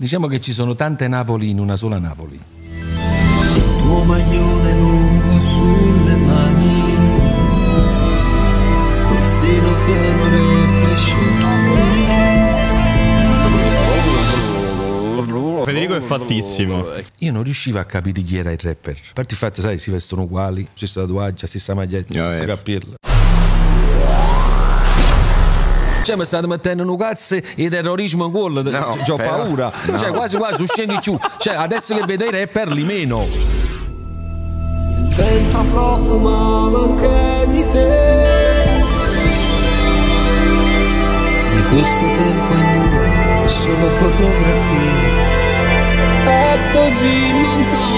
Diciamo che ci sono tante Napoli in una sola Napoli. Il tuo maglione lungo sulle mani, così lo chiamano Federico è fattissimo. Io non riuscivo a capire chi era il rapper. A parte il fatto, sai, si vestono uguali, stessa tatuaggia, stessa maglietta, stessa cappella. Cioè, mi state mettendo un cazzo e terrorismo in culo, No, ho però- paura. Cioè, quasi quasi, uscendo più. Cioè, adesso che vedo i rapper, li meno. Vento profuma anche di te. Di questo tempo in solo fotografie. È così lontano.